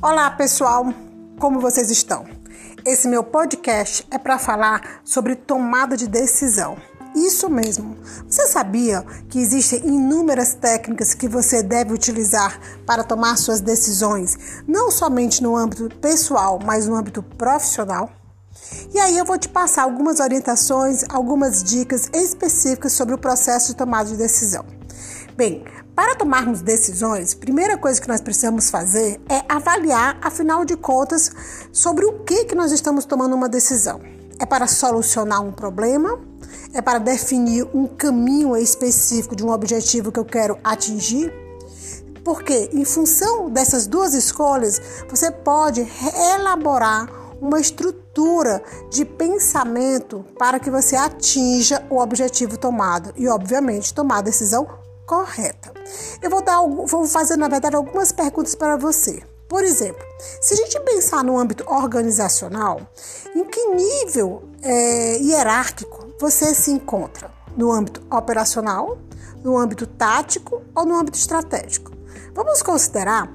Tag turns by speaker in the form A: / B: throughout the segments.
A: Olá, pessoal, como vocês estão? Esse meu podcast é para falar sobre tomada de decisão. Isso mesmo. Você sabia que existem inúmeras técnicas que você deve utilizar para tomar suas decisões, não somente no âmbito pessoal, mas no âmbito profissional? E aí eu vou te passar algumas orientações, algumas dicas específicas sobre o processo de tomada de decisão. Bem, para tomarmos decisões, primeira coisa que nós precisamos fazer é avaliar, afinal de contas, sobre o que, que nós estamos tomando uma decisão. É para solucionar um problema? É para definir um caminho específico de um objetivo que eu quero atingir? Porque, em função dessas duas escolhas, você pode elaborar uma estrutura de pensamento para que você atinja o objetivo tomado e, obviamente, tomar a decisão correta. Eu vou, dar, vou fazer, na verdade, algumas perguntas para você. Por exemplo, se a gente pensar no âmbito organizacional, em que nível é, hierárquico você se encontra? No âmbito operacional, no âmbito tático ou no âmbito estratégico? Vamos considerar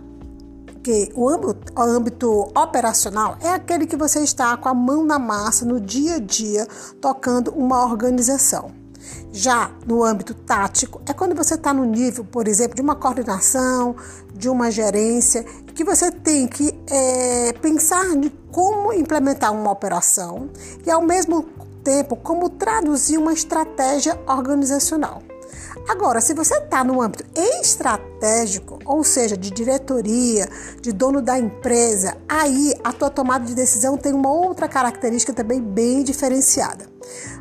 A: que o âmbito, o âmbito, operacional é aquele que você está com a mão na massa no dia a dia tocando uma organização. Já no âmbito tático, é quando você está no nível, por exemplo, de uma coordenação, de uma gerência, que você tem que é, pensar em como implementar uma operação e, ao mesmo tempo, como traduzir uma estratégia organizacional. Agora, se você está no âmbito estratégico, ou seja, de diretoria, de dono da empresa, aí a tua tomada de decisão tem uma outra característica também bem diferenciada.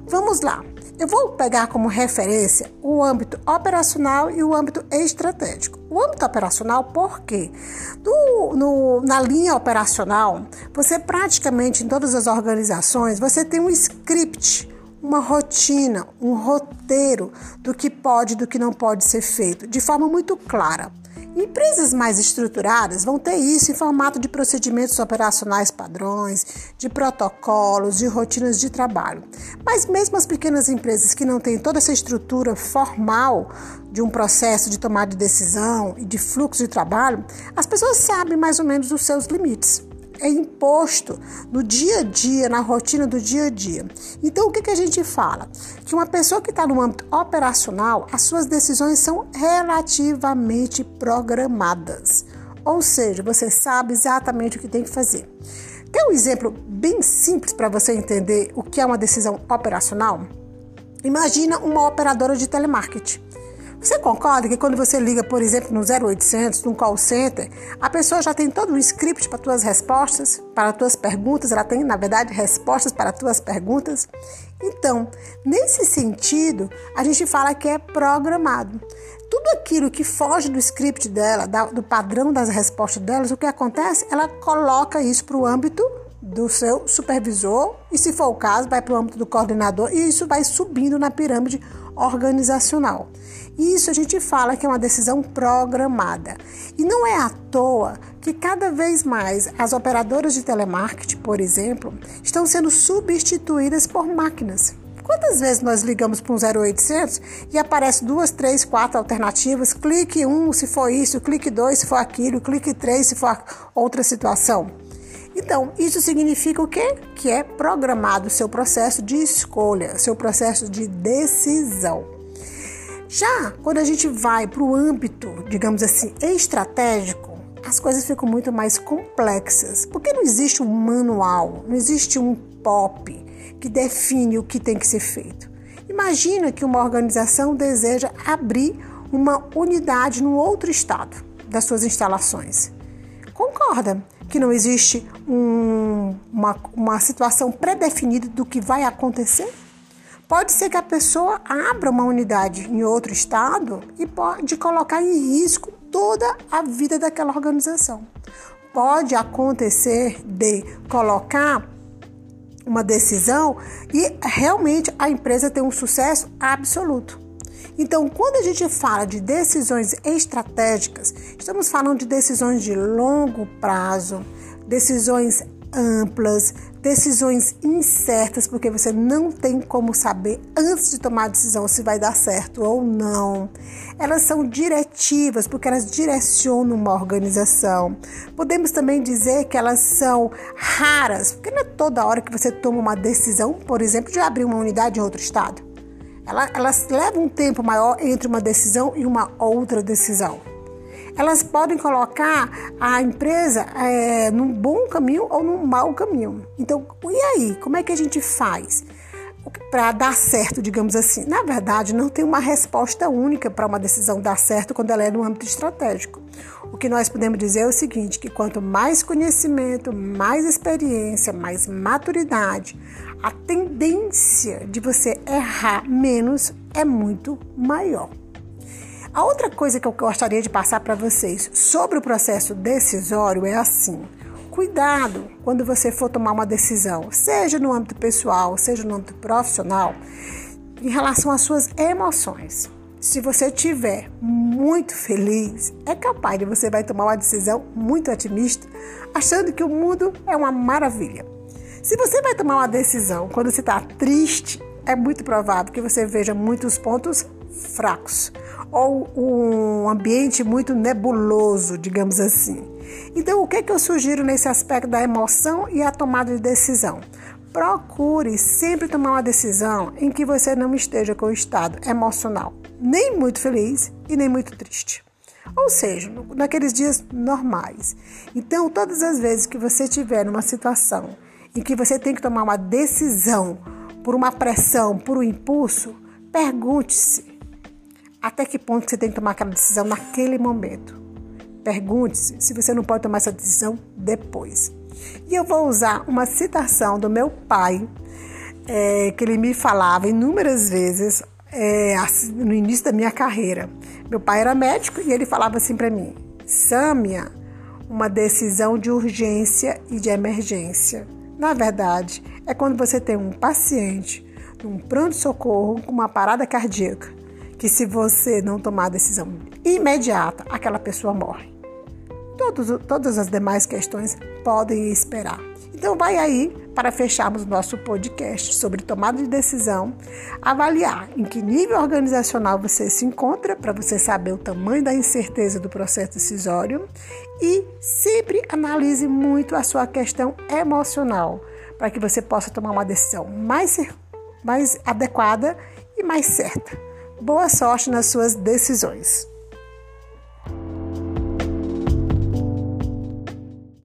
A: Vamos lá. Eu vou pegar como referência o âmbito operacional e o âmbito estratégico. O âmbito operacional, por quê? No, no, na linha operacional, você praticamente em todas as organizações, você tem um script, uma rotina, um roteiro do que pode e do que não pode ser feito, de forma muito clara. Empresas mais estruturadas vão ter isso em formato de procedimentos operacionais padrões, de protocolos, de rotinas de trabalho. Mas mesmo as pequenas empresas que não têm toda essa estrutura formal de um processo de tomada de decisão e de fluxo de trabalho, as pessoas sabem mais ou menos os seus limites é imposto no dia a dia, na rotina do dia a dia. Então, o que, que a gente fala? Que uma pessoa que está no âmbito operacional, as suas decisões são relativamente programadas. Ou seja, você sabe exatamente o que tem que fazer. Quer um exemplo bem simples para você entender o que é uma decisão operacional? Imagina uma operadora de telemarketing. Você concorda que quando você liga, por exemplo, no 0800, num call center, a pessoa já tem todo um script para suas respostas, para suas perguntas, ela tem, na verdade, respostas para suas perguntas? Então, nesse sentido, a gente fala que é programado. Tudo aquilo que foge do script dela, do padrão das respostas delas, o que acontece? Ela coloca isso para o âmbito do seu supervisor e, se for o caso, vai para o âmbito do coordenador e isso vai subindo na pirâmide organizacional. Isso a gente fala que é uma decisão programada. E não é à toa que cada vez mais as operadoras de telemarketing, por exemplo, estão sendo substituídas por máquinas. Quantas vezes nós ligamos para um 0800 e aparece duas, três, quatro alternativas? Clique um se for isso, clique dois se for aquilo, clique três se for outra situação. Então, isso significa o quê? Que é programado o seu processo de escolha, seu processo de decisão. Já quando a gente vai para o âmbito, digamos assim, estratégico, as coisas ficam muito mais complexas, porque não existe um manual, não existe um POP que define o que tem que ser feito. Imagina que uma organização deseja abrir uma unidade num outro estado das suas instalações. Concorda que não existe um, uma, uma situação pré-definida do que vai acontecer? Pode ser que a pessoa abra uma unidade em outro estado e pode colocar em risco toda a vida daquela organização. Pode acontecer de colocar uma decisão e realmente a empresa ter um sucesso absoluto. Então, quando a gente fala de decisões estratégicas, estamos falando de decisões de longo prazo, decisões amplas, decisões incertas, porque você não tem como saber antes de tomar a decisão se vai dar certo ou não. Elas são diretivas, porque elas direcionam uma organização. Podemos também dizer que elas são raras, porque não é toda hora que você toma uma decisão, por exemplo, de abrir uma unidade em outro estado. Elas levam um tempo maior entre uma decisão e uma outra decisão elas podem colocar a empresa é, num bom caminho ou num mau caminho. Então, e aí? Como é que a gente faz? Para dar certo, digamos assim. Na verdade, não tem uma resposta única para uma decisão dar certo quando ela é no âmbito estratégico. O que nós podemos dizer é o seguinte, que quanto mais conhecimento, mais experiência, mais maturidade, a tendência de você errar menos é muito maior. A outra coisa que eu gostaria de passar para vocês sobre o processo decisório é assim: cuidado quando você for tomar uma decisão, seja no âmbito pessoal, seja no âmbito profissional, em relação às suas emoções. Se você estiver muito feliz, é capaz de você vai tomar uma decisão muito otimista, achando que o mundo é uma maravilha. Se você vai tomar uma decisão quando você está triste, é muito provável que você veja muitos pontos fracos ou um ambiente muito nebuloso, digamos assim. Então, o que, é que eu sugiro nesse aspecto da emoção e a tomada de decisão? Procure sempre tomar uma decisão em que você não esteja com o estado emocional nem muito feliz e nem muito triste. Ou seja, naqueles dias normais. Então, todas as vezes que você estiver numa situação em que você tem que tomar uma decisão por uma pressão, por um impulso, pergunte-se até que ponto você tem que tomar aquela decisão naquele momento. Pergunte-se se você não pode tomar essa decisão depois. E eu vou usar uma citação do meu pai, é, que ele me falava inúmeras vezes é, no início da minha carreira. Meu pai era médico e ele falava assim para mim: Sâmia, uma decisão de urgência e de emergência. Na verdade, é quando você tem um paciente num pronto-socorro com uma parada cardíaca que se você não tomar a decisão imediata, aquela pessoa morre. Todos, todas as demais questões podem esperar. Então vai aí para fecharmos nosso podcast sobre tomada de decisão, avaliar em que nível organizacional você se encontra para você saber o tamanho da incerteza do processo decisório e sempre analise muito a sua questão emocional para que você possa tomar uma decisão mais, mais adequada e mais certa. Boa sorte nas suas decisões.